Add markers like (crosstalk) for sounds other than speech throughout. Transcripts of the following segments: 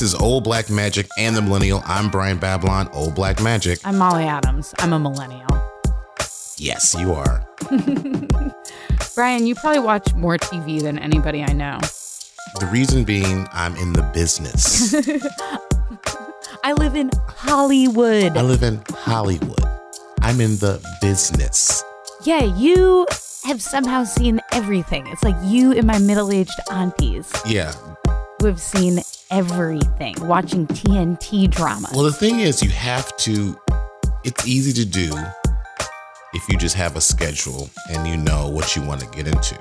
This is Old Black Magic and the Millennial. I'm Brian Babylon, Old Black Magic. I'm Molly Adams. I'm a millennial. Yes, you are. (laughs) Brian, you probably watch more TV than anybody I know. The reason being, I'm in the business. (laughs) I live in Hollywood. I live in Hollywood. I'm in the business. yeah, you have somehow seen everything. It's like you and my middle aged aunties Yeah. who have seen everything, watching TNT drama. Well, the thing is, you have to, it's easy to do if you just have a schedule and you know what you want to get into.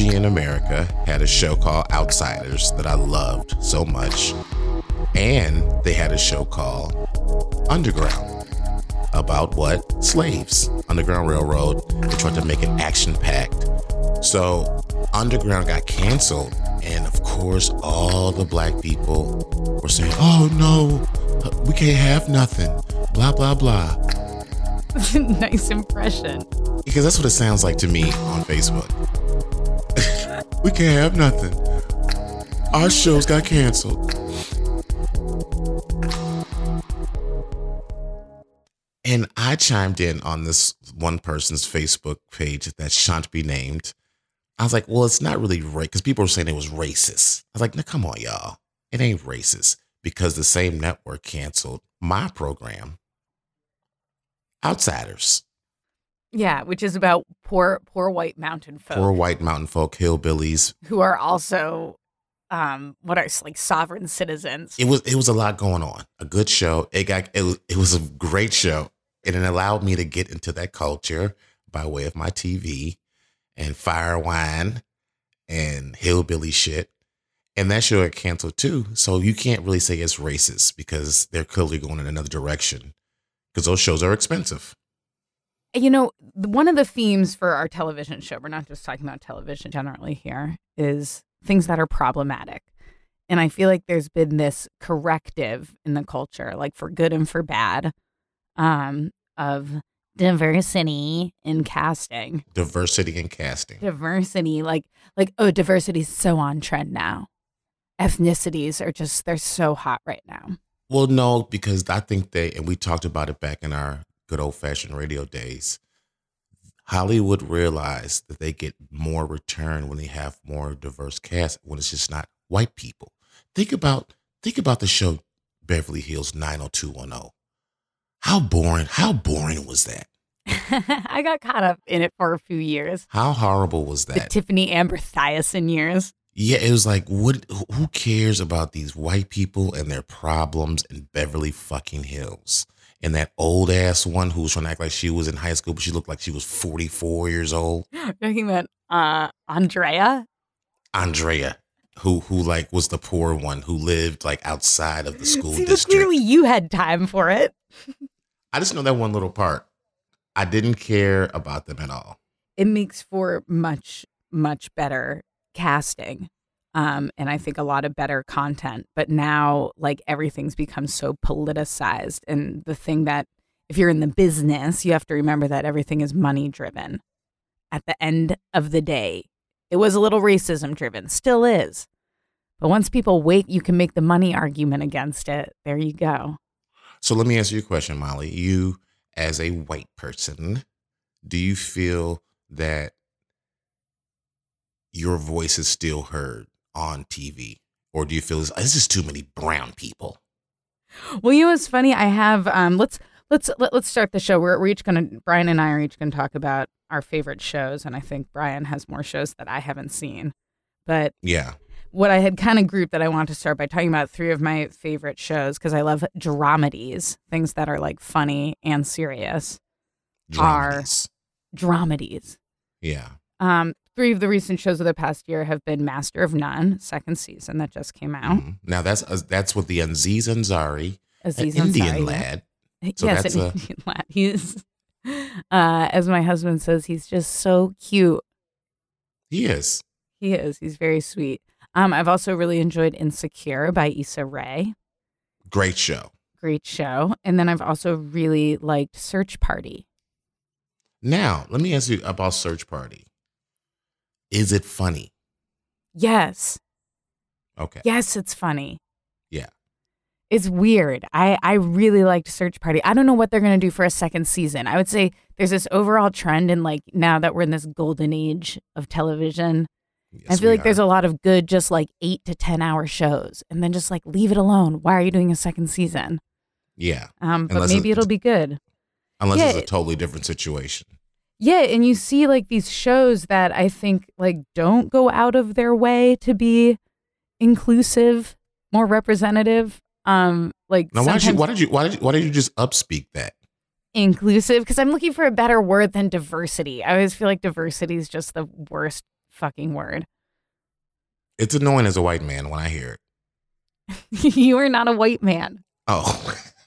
WGN America had a show called Outsiders that I loved so much. And they had a show called Underground about what? Slaves. Underground Railroad. They tried to make it action packed. So Underground got canceled. And of course, all the black people were saying, oh no, we can't have nothing. Blah, blah, blah. (laughs) nice impression. Because that's what it sounds like to me on Facebook. We can't have nothing. Our shows got canceled. And I chimed in on this one person's Facebook page that shan't be named. I was like, well, it's not really right because people were saying it was racist. I was like, no, come on, y'all. It ain't racist because the same network canceled my program, Outsiders. Yeah, which is about poor, poor white mountain folk Poor white mountain folk, hillbillies. who are also, um, what are like sovereign citizens. It was it was a lot going on. A good show. It got it was, it was a great show, and it allowed me to get into that culture by way of my TV and fire wine and hillbilly shit. And that show got canceled too. So you can't really say it's racist because they're clearly going in another direction because those shows are expensive. You know, one of the themes for our television show, we're not just talking about television generally here, is things that are problematic. And I feel like there's been this corrective in the culture, like for good and for bad, um, of diversity in casting. Diversity in casting. Diversity, like like oh, diversity is so on trend now. Ethnicities are just they're so hot right now. Well, no, because I think they, and we talked about it back in our good old fashioned radio days. Hollywood realized that they get more return when they have more diverse cast when it's just not white people. Think about think about the show Beverly Hills 90210. How boring, how boring was that? (laughs) I got caught up in it for a few years. How horrible was that? The? Tiffani Amber Thiessen years. Yeah, it was like, what? Who cares about these white people and their problems in Beverly fucking Hills? And that old ass one who was trying to act like she was in high school, but she looked like she was forty four years old. (gasps) You're Talking about uh, Andrea. Andrea, who who like was the poor one who lived like outside of the (laughs) school See, district. clearly you had time for it. I just know that one little part. I didn't care about them at all. It makes for much, much better casting. Um, and I think a lot of better content. But now, like everything's become so politicized. And the thing that, if you're in the business, you have to remember that everything is money driven. At the end of the day, it was a little racism driven, still is. But once people wait, you can make the money argument against it. There you go. So let me ask you a question, Molly. You, as a white person, do you feel that your voice is still heard on TV? Or do you feel this, this is too many brown people? Well, you know what's funny? I have um let's let's let, let's start the show. We're we're each gonna Brian and I are each gonna talk about our favorite shows, and I think Brian has more shows that I haven't seen. But Yeah. what I had kind of grouped that I want to start by talking about three of my favorite shows because I love dramedies, things that are like funny and serious. Are- Dramedies. Dramedies. Yeah. Um, three of the recent shows of the past year have been Master of None, second season that just came out. Mhm. Now that's uh, that's with the Aziz Ansari, an Aziz Indian Ansari. lad. So yes, that's an a- Indian (laughs) lad. He's, uh, as my husband says, he's just so cute. He is. He is. He's very sweet. Um, I've also really enjoyed Insecure by Issa Rae. Great show. Great show. And then I've also really liked Search Party. Now, let me ask you about Search Party. Is it funny? Yes. Okay. Yes, it's funny. Yeah. It's weird. I, I really liked Search Party. I don't know what they're going to do for a second season. I would say there's this overall trend in like now that we're in this golden age of television. Yes, I feel like there's a lot of good, just like eight to 10 hour shows and then just like leave it alone. Why are you doing a second season? Yeah. Um, but Unless maybe it'll be good. Unless Yeah, it's a totally different situation. Yeah, and you see like these shows that I think like don't go out of their way to be inclusive, more representative. Um, like Now, why did you? Why did you? Why did you? Why did you just upspeak that? inclusive because I'm looking for a better word than diversity. I always feel like diversity is just the worst fucking word. It's annoying as a white man when I hear it. (laughs) you are not a white man. Oh, (laughs)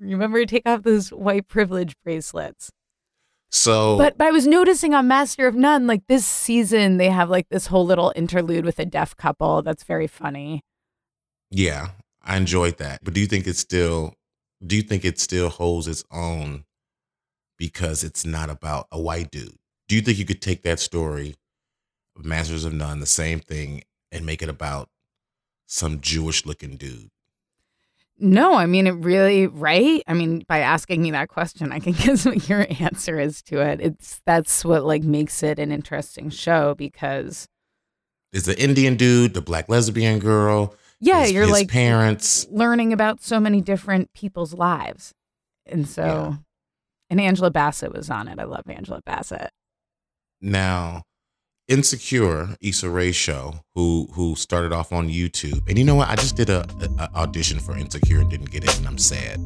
Remember to take off those white privilege bracelets. so But, but I was noticing on Master of None, like this season, they have like this whole little interlude with a deaf couple that's very funny. yeah, I enjoyed that. But do you think it still? Do you think it still holds its own because it's not about a white dude? Do you think you could take that story, of Masters of None, the same thing, and make it about some Jewish looking dude? No, I mean, it really, right? I mean, by asking me that question, I can (laughs) guess what your answer is to it. It's that's what like makes it an interesting show because, Is the Indian dude, the black lesbian girl? yeah, his- you're his like parents. learning about so many different people's lives. And so, Yeah. and Angela Bassett was on it. I love Angela Bassett. Now, Insecure, Issa Rae show, who who started off on YouTube, and you know what? I just did a, a- audition for Insecure and didn't get it, and I'm sad.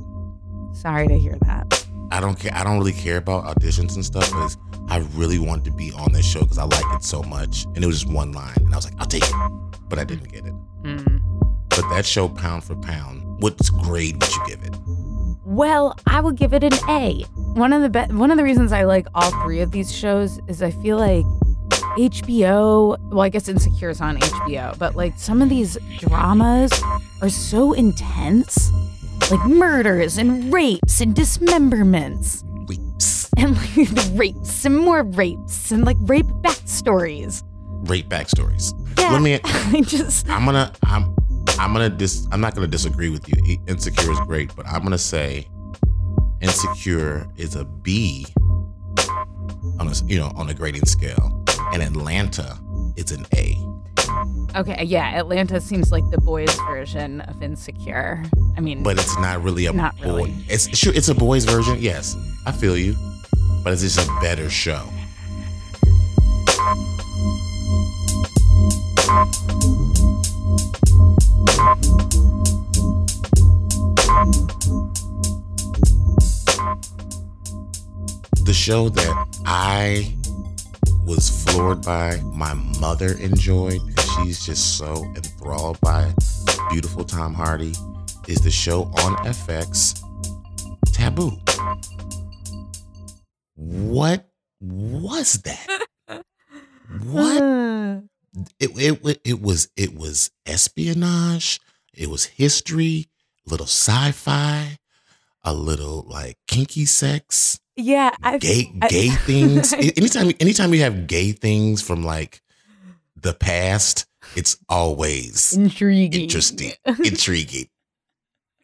Sorry to hear that. I don't care. I don't really care about auditions and stuff, but I really wanted to be on this show because I like it so much, and it was just one line, and I was like, I'll take it, but I didn't get it. Mm. But that show, pound for pound, what grade would you give it? Well, I would give it an A. One of the be- one of the reasons I like all three of these shows is I feel like HBO, well I guess Insecure is on HBO, but like some of these dramas are so intense. Like murders and rapes and dismemberments Rapes, and (laughs) like rapes and more rapes and like rape backstories. rape backstories. Yeah, Let me. (laughs) I just I'm gonna I'm I'm gonna dis I'm not gonna disagree with you. Insecure is great, but I'm gonna say Insecure is a B on a you know on a grading scale, and Atlanta is an A. okay. Yeah, Atlanta seems like the boys' version of Insecure. I mean, But it's not really a Not boy. really. It's sure it's a boys version. Yes, I feel you, but it's just a better show. The show that I was floored by, my mother enjoyed she's just so enthralled by beautiful Tom Hardy, is the show on FX Taboo. What was that? What? It it it was it was espionage. It was history, a little sci-fi, a little like kinky sex, yeah, I gay I- (laughs) gay things. Anytime anytime you have gay things from like the past, it's always intriguing. interesting, intriguing.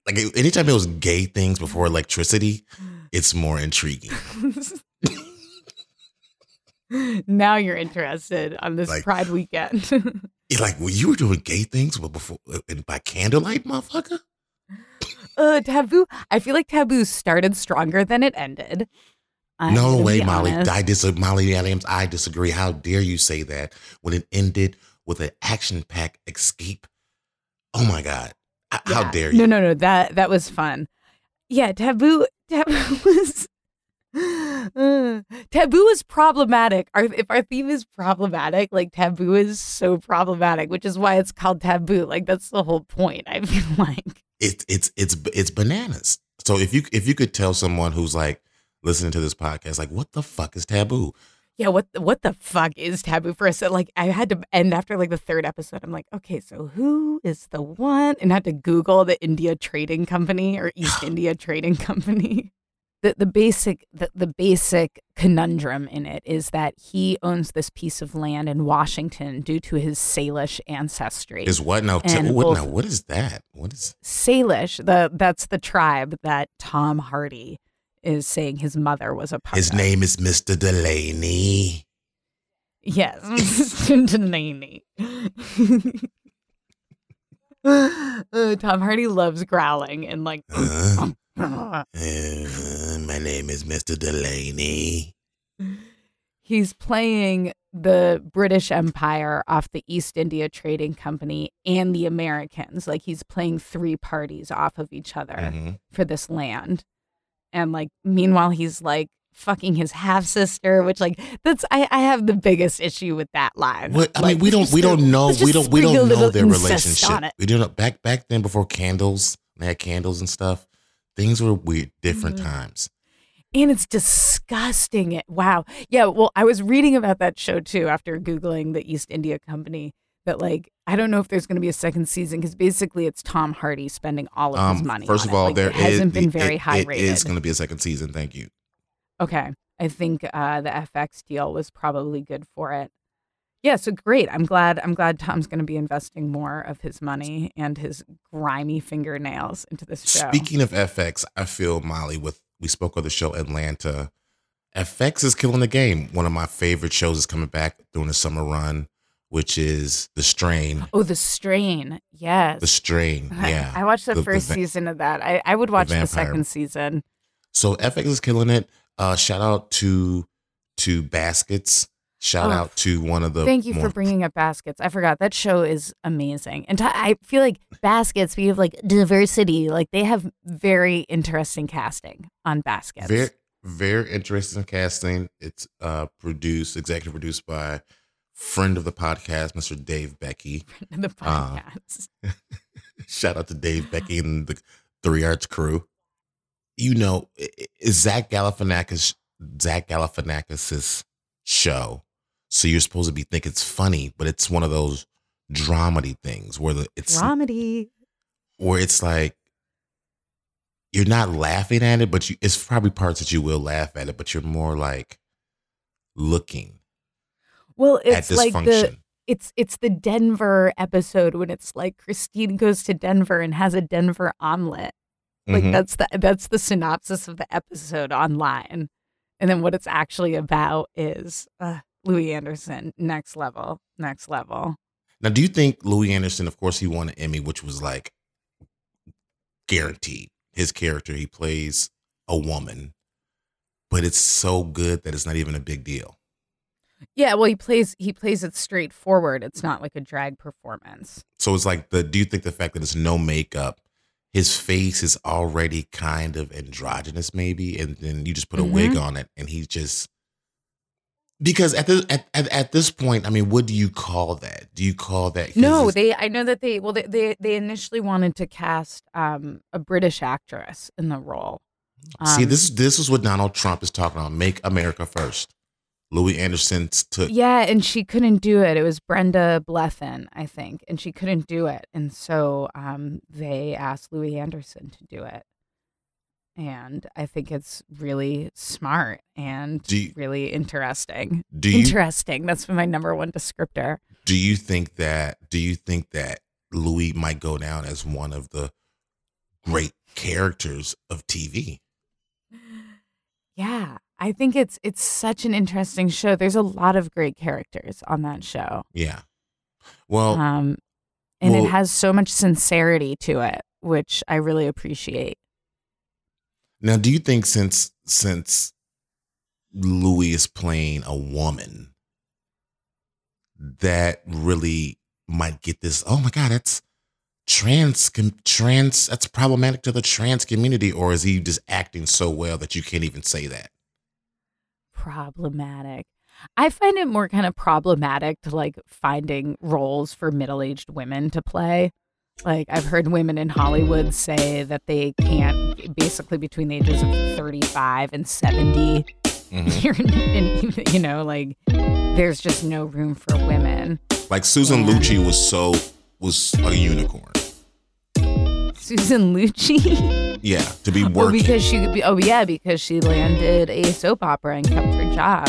Like anytime it was gay things before electricity, it's more intriguing. (laughs) now you're interested on this Like- Pride weekend. (laughs) It's like, well, you were doing gay things but before uh, and by candlelight, motherfucker. Uh, taboo. I feel like taboo started stronger than it ended. I'm no way, Molly. I dis- Molly Adams. I disagree. How dare you say that when it ended with an action-packed escape? Oh my god! H- How dare you? No, no, no. That that was fun. Yeah, taboo. Taboo (laughs) was. Uh, taboo is problematic. Our, if our theme is problematic, like taboo is so problematic, which is why it's called taboo. Like that's the whole point. I feel (laughs) like. It's it's it's it's bananas. So if you if you could tell someone who's like listening to this podcast, like, what the fuck is taboo? yeah, what the, what the fuck is taboo for us? So, like I had to end after like the third episode. I'm like, okay, so who is the one? And I had to Google the India Trading Company or East (sighs) India Trading Company. The the basic the, the basic conundrum in it is that he owns this piece of land in Washington due to his Salish ancestry. Is what now? And what both- now? What is that? What is? Salish, the that's the tribe that Tom Hardy is saying his mother was a part His of. name is Mr. Delaney. Yes, (laughs) Mister Delaney. (laughs) Uh, Tom Hardy loves growling and like. Uh, (laughs) uh, my name is Mr. Delaney. He's playing the British Empire off the East India Trading Company and the Americans. Like he's playing three parties off of each other Mhm. for this land. And like meanwhile he's like fucking his half sister, which like that's I, I have the biggest issue with that line. What I Like, mean, we don't we don't know we don't we don't know their relationship. We don't know back back then before candles. They had candles and stuff. Things were weird, different Mhm. times. and it's disgusting. It wow, yeah. Well, I was reading about that show too after googling the East India Company. That like I don't know if there's going to be a second season because basically it's Tom Hardy spending all of his Um, money. first of it. all, Like, there it hasn't is- been very it- high It rated. is going to be a second season. Thank you. Okay. I think uh, the FX deal was probably good for it. Yeah, so great. I'm glad I'm glad Tom's going to be investing more of his money and his grimy fingernails into this show. Speaking of FX, I feel Molly with we spoke of the show Atlanta. FX is killing the game. One of my favorite shows is coming back during the summer run, which is The Strain. oh, The Strain. Yes. The Strain, yeah. I watched the, The- the first va- season of that. I, I would watch the, vampire. second season. So FX is killing it. Uh, shout out to to Baskets. Shout Oh, out to one of the. Thank you more- for bringing up Baskets. I forgot that show is amazing, and t- I feel like Baskets. We have like diversity. Like they have very interesting casting on Baskets. Very very interesting casting. It's uh produced, executive produced by friend of the podcast, Mr. Dave Becky. (laughs) Friend of the uh, podcast. (laughs) Shout out to Dave Becky and the Three Arts crew. You know, i- i- is Zach Galifianakis Zach Galifianakis's show. So you're supposed to be think it's funny, but it's one of those dramedy things where the it's Dramedy. where it's like you're not laughing at it, but you it's probably parts that you will laugh at it, but you're more like looking Well, at it's like the it's it's the Denver episode when it's like Christine goes to Denver and has a Denver omelet. Like Mhm. that's the that's the synopsis of the episode online, and then what it's actually about is uh, Louie Anderson next level, next level. Now, do you think Louie Anderson, of course, he won an Emmy, which was like guaranteed. His character, he plays a woman, but it's so good that it's not even a big deal. Yeah, well, he plays he plays it straightforward. It's not like a drag performance. So it's like the. Do you think the fact that it's no makeup, his face is already kind of androgynous, maybe, and then you just put a wig Mhm. on it, and he's just because at this at, at at this point, I mean, what do you call that? Do you call that No, they. I know that they. Well, they they, they initially wanted to cast um, a British actress in the role. see Um, this this is what Donald Trump is talking about. Make America first. Louie Anderson took Yeah, and she couldn't do it. It was Brenda Blethyn, I think, and she couldn't do it, and so um, they asked Louie Anderson to do it. And I think it's really smart and you- really interesting. Do you interesting. That's my number one descriptor. do you think that do you think that Louie might go down as one of the great characters of TV? Yeah, I think it's it's such an interesting show. There's a lot of great characters on that show. Yeah. Well, Um, and well- it has so much sincerity to it, which I really appreciate. Now do you think since since Louie is playing a woman that really might get this oh my god that's trans trans that's problematic to the trans community or is he just acting so well that you can't even say that Problematic. I find it more kind of problematic to like finding roles for middle aged women to play. Like I've heard women in Hollywood say that they can't basically between the ages of 35 and 70 Mhm. (laughs) You're, in, you know, like there's just no room for women. Like Susan Yeah. Lucci was so was a unicorn. Susan Lucci. (laughs) Yeah, to be Oh, working. because she could be. Oh, yeah, because she landed a soap opera and kept her job.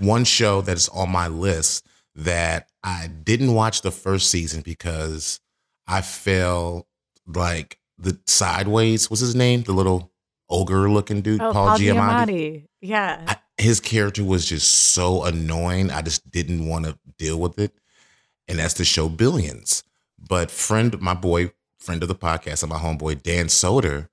One show that is on my list that I didn't watch the first season because I felt like the sideways was his name, the little ogre looking dude, Oh, Paul, Giamatti. Yeah. I, his character was just so annoying. I just didn't want to deal with it. And that's the show Billions. But friend, my boy, friend of the podcast, and my homeboy Dan Soder,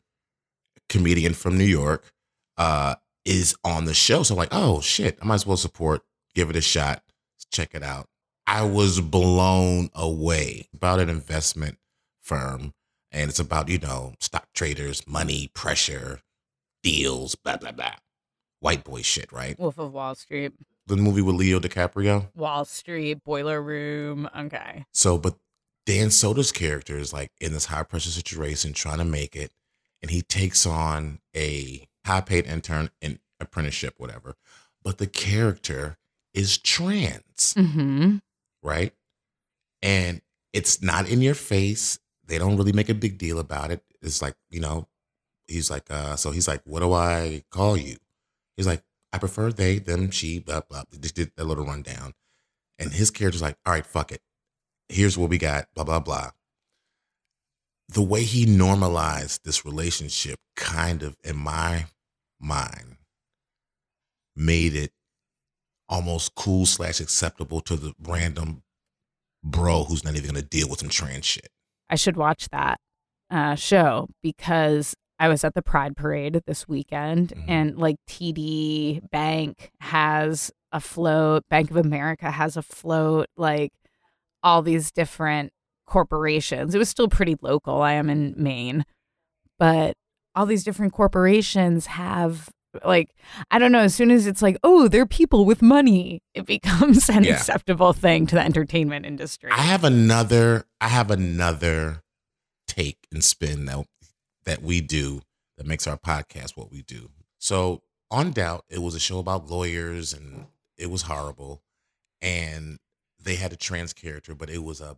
comedian from New York, uh, is on the show. So I'm like, oh shit, I might as well support, give it a shot, check it out. I was blown away about an investment firm, and it's about you know stock traders, money, pressure, deals, blah blah blah, white boy shit, right? Wolf of Wall Street. The movie with Leo DiCaprio. Wall Street, Boiler Room. Okay. So, but Dan Soder's character is like in this high pressure situation, trying to make it, and he takes on a high paid intern in apprenticeship, whatever. But the character is trans, Mm-hmm. right? And it's not in your face. They don't really make a big deal about it. It's like, you know, he's like, uh, so he's like, what do I call you? He's like, I prefer they, them, she, blah, blah. They just did a little rundown. And his character's like, all right, fuck it. Here's what we got, blah, blah, blah. The way he normalized this relationship kind of, in my mind, made it almost cool slash acceptable to the random bro who's not even gonna deal with some trans shit. I should watch that uh, show because I was at the Pride Parade this weekend, Mhm. and like TD Bank has a float, Bank of America has a float, like all these different corporations. It was still pretty local. I am in Maine, but all these different corporations have like I don't know. As soon as it's like, oh, they're people with money, it (laughs) becomes an Yeah. acceptable thing to the entertainment industry. I have another I have another take and spin that that we do that makes our podcast what we do. So on doubt, it was a show about lawyers and it was horrible. And they had a trans character, but it was a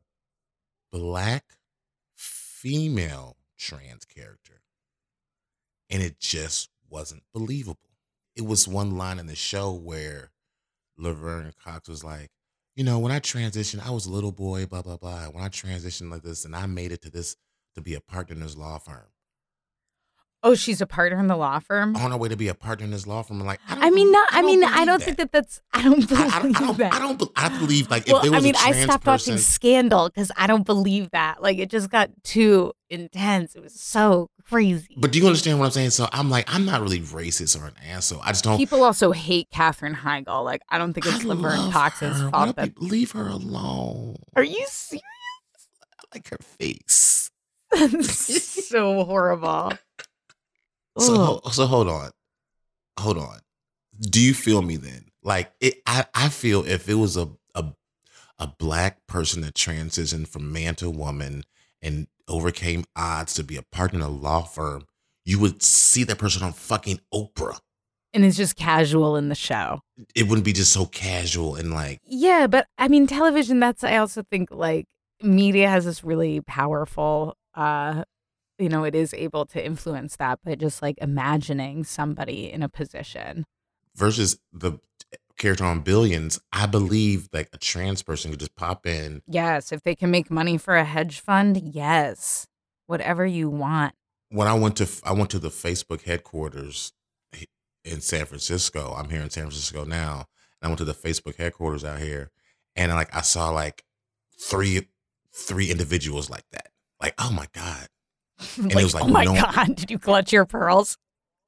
black female trans character. And it just wasn't believable. It was one line in the show where Laverne Cox was like, you know, when I transitioned, I was a little boy, blah, blah, blah. When I transitioned like this and I made it to this to be a partner in this law firm. Oh, she's a partner in the law firm. On her way to be a partner in this law firm. I'm like, I, I mean, not. I, mean, I don't think that that's. I don't believe I, I don't, I don't, that. I don't, I believe like well, if there was I mean, a I trans stopped person, watching Scandal because I don't believe that. Like, it just got too intense. It was so crazy. But do you understand what I'm saying? So I'm like, I'm not really racist or an asshole. I just don't. People also hate Katherine Heigl. Like, I don't think it's I Laverne Cox's her. Fault. That people leave her alone. are you serious? I like her face. (laughs) That's so horrible. So, so hold on, hold on. Do you feel me then? Like it, I, I feel if it was a a a black person that transitioned from man to woman and overcame odds to be a partner in a law firm, you would see that person on fucking Oprah. and it's just casual in the show. It wouldn't be just so casual and like Yeah, but I mean, television. That's I also think like media has this really powerful. uh you know, it is able to influence that, but just like imagining somebody in a position. versus the character on Billions. I believe like a trans person could just pop in. Yes, if they can make money for a hedge fund, yes, whatever you want. when I went to I went to the Facebook headquarters in San Francisco. I'm here in San Francisco now. And I went to the Facebook headquarters out here, and like I saw like three three individuals like that. Like, oh my god! (laughs) Like, it was like, oh my no- god, did you clutch your pearls?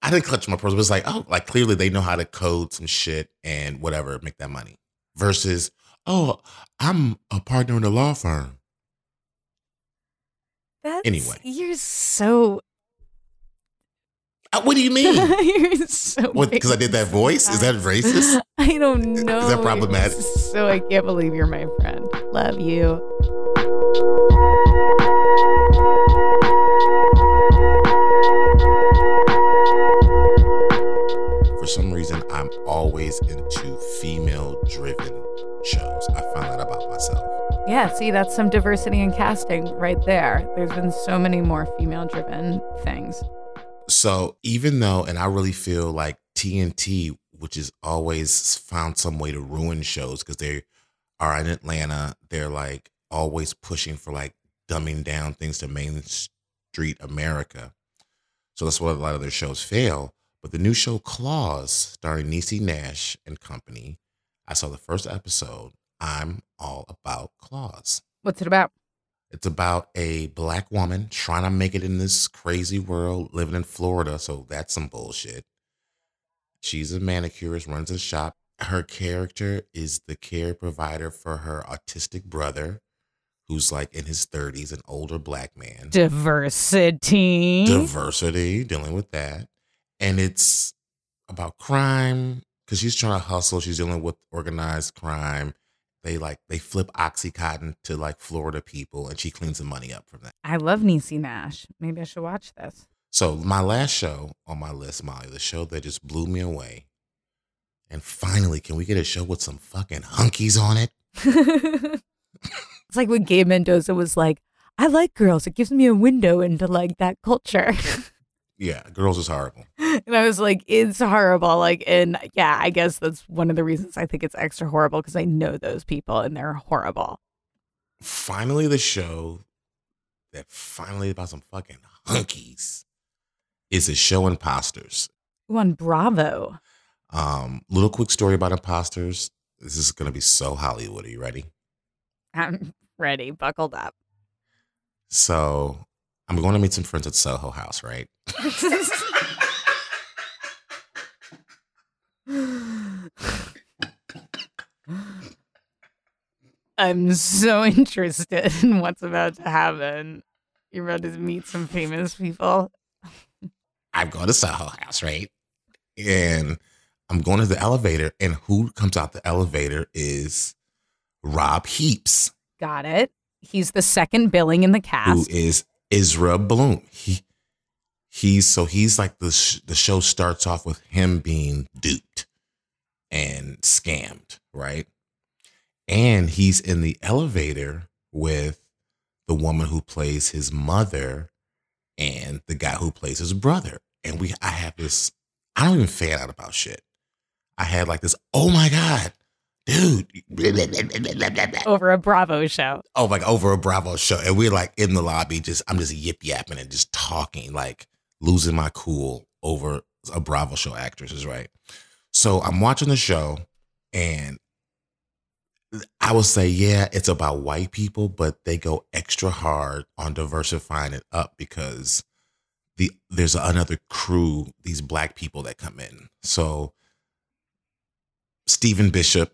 I didn't clutch my pearls, but it's like, oh, like clearly they know how to code some shit and whatever, make that money. Versus, oh, I'm a partner in a law firm. That's, Anyway. you're so Uh, what do you mean? (laughs) You're so Because I did that voice? Is that racist? (laughs) I don't know. Is that problematic? So I can't believe you're my friend. Love you. For some reason, I'm always into female driven shows. I found that about myself. Yeah, see, that's some diversity in casting right there. There's been so many more female driven things. So even though, and I really feel like TNT, which has always found some way to ruin shows because they are in Atlanta, they're like always pushing for like dumbing down things to Main Street America. So that's why a lot of their shows fail. But the new show Claws, starring Niecy Nash and company, I saw the first episode. I'm all about Claws. What's it about? It's about a black woman trying to make it in this crazy world, living in Florida. So that's some bullshit. She's a manicurist, runs a shop. Her character is the care provider for her autistic brother, who's like in his 30s, an older black man. Diversity. Diversity, dealing with that. And it's about crime because she's trying to hustle. She's dealing with organized crime. They like they flip oxycontin to like Florida people, and she cleans the money up from that. I love Niecy Nash. Maybe I should watch this. So my last show on my list, Molly, the show that just blew me away. And finally, can we get a show with some fucking hunkies on it? (laughs) it's like when Gay Mendoza was like, I like girls. It gives me a window into like that culture. (laughs) yeah, girls is horrible. (laughs) And I was like, it's horrible. Like, and yeah, I guess that's one of the reasons I think it's extra horrible because I know those people and they're horrible. Finally, the show that finally about some fucking hunkies is a show Imposters. Ooh, on Bravo. Um, little quick story about Imposters. This is gonna be so Hollywood. Are you ready? I'm ready, buckled up. So I'm going to meet some friends at Soho House, right? (laughs) I'm so (laughs) interested in what's about to happen. You're about to meet some famous people. I'm going to Soho House, right? And I'm going to the elevator, and who comes out the elevator is Rob Heaps. Got it. He's the second billing in the cast. Who is Ezra Bloom? He he's so he's like the sh- the show starts off with him being duped and scammed, right? And he's in the elevator with the woman who plays his mother and the guy who plays his brother. And we I have this I don't even fan out about shit. I had like this, oh my God, dude. Over a Bravo show. Oh, like over a Bravo show. And we're like in the lobby, just I'm just yip yapping and just talking, like losing my cool over a Bravo show actress is right. So I'm watching the show and I will say, yeah, it's about white people, but they go extra hard on diversifying it up because the there's another crew, these black people that come in. So Stephen Bishop,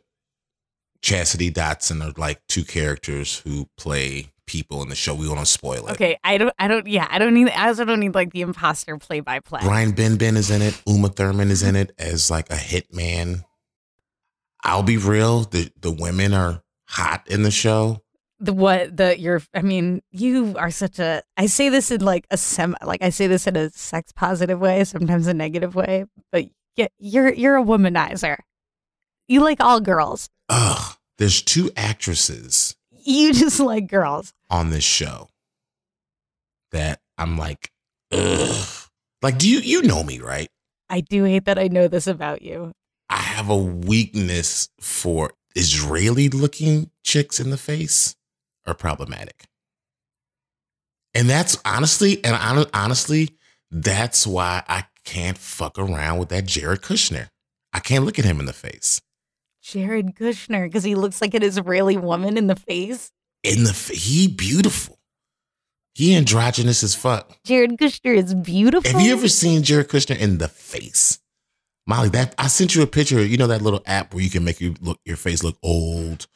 Chastity Dotson are like two characters who play people in the show. We won't spoil it. Okay, I don't, I don't, yeah, I don't need, I also don't need like the imposter play by play. Brian Benben is in it. Uma Thurman is in it as like a hitman. I'll be real. The the women are hot in the show. The what the you're I mean, you are such a I say this in like a semi like I say this in a sex positive way, sometimes a negative way, but yeah, you're you're a womanizer. You like all girls. Ugh. There's two actresses You just like girls. on this show that I'm like, ugh. Like, do you you know me, right? I do hate that I know this about you. I have a weakness for Israeli looking chicks in the face are problematic. And that's honestly, and hon- honestly, that's why I can't fuck around with that Jared Kushner. I can't look at him in the face. Jared Kushner, because he looks like an Israeli woman in the face. In the he beautiful. He androgynous as fuck. Jared Kushner is beautiful. Have you ever seen Jared Kushner in the face? Molly, that I sent you a picture. You know that little app where you can make you look your face look old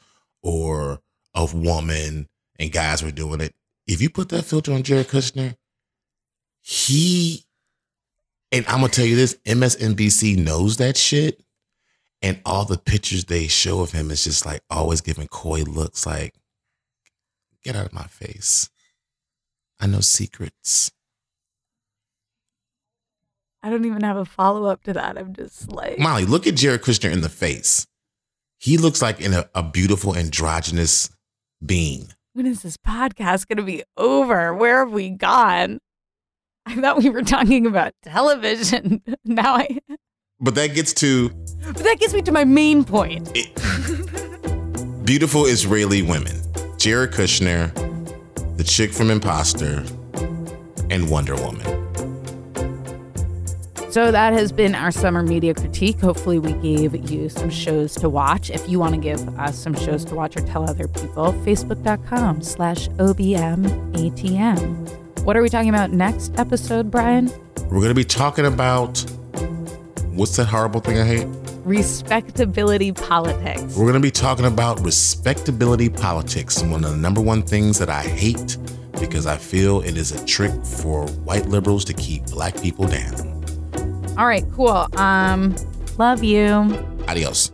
or a woman, and guys were doing it. If you put that filter on Jared Kushner, he And I'm gonna tell you this: MSNBC knows that shit, and all the pictures they show of him is just like always giving coy looks, like, "Get out of my face! I know secrets." I don't even have a follow up to that. I'm just like Molly, look at Jared Kushner in the face. He looks like in a, a beautiful androgynous being. When is this podcast going to be over? Where have we gone? I thought we were talking about television. (laughs) now I. But that gets to. But that gets me to my main point. It, beautiful Israeli women. Jared Kushner, the chick from Imposter, and Wonder Woman. So that has been our summer media critique. Hopefully, we gave you some shows to watch. If you want to give us some shows to watch or tell other people, facebook.com slash OBMATM. What are we talking about next episode, Brian? We're going to be talking about what's that horrible thing I hate? Respectability politics. We're going to be talking about respectability politics, one of the number one things that I hate because I feel it is a trick for white liberals to keep black people down. All right, cool. Um, love you. Adios.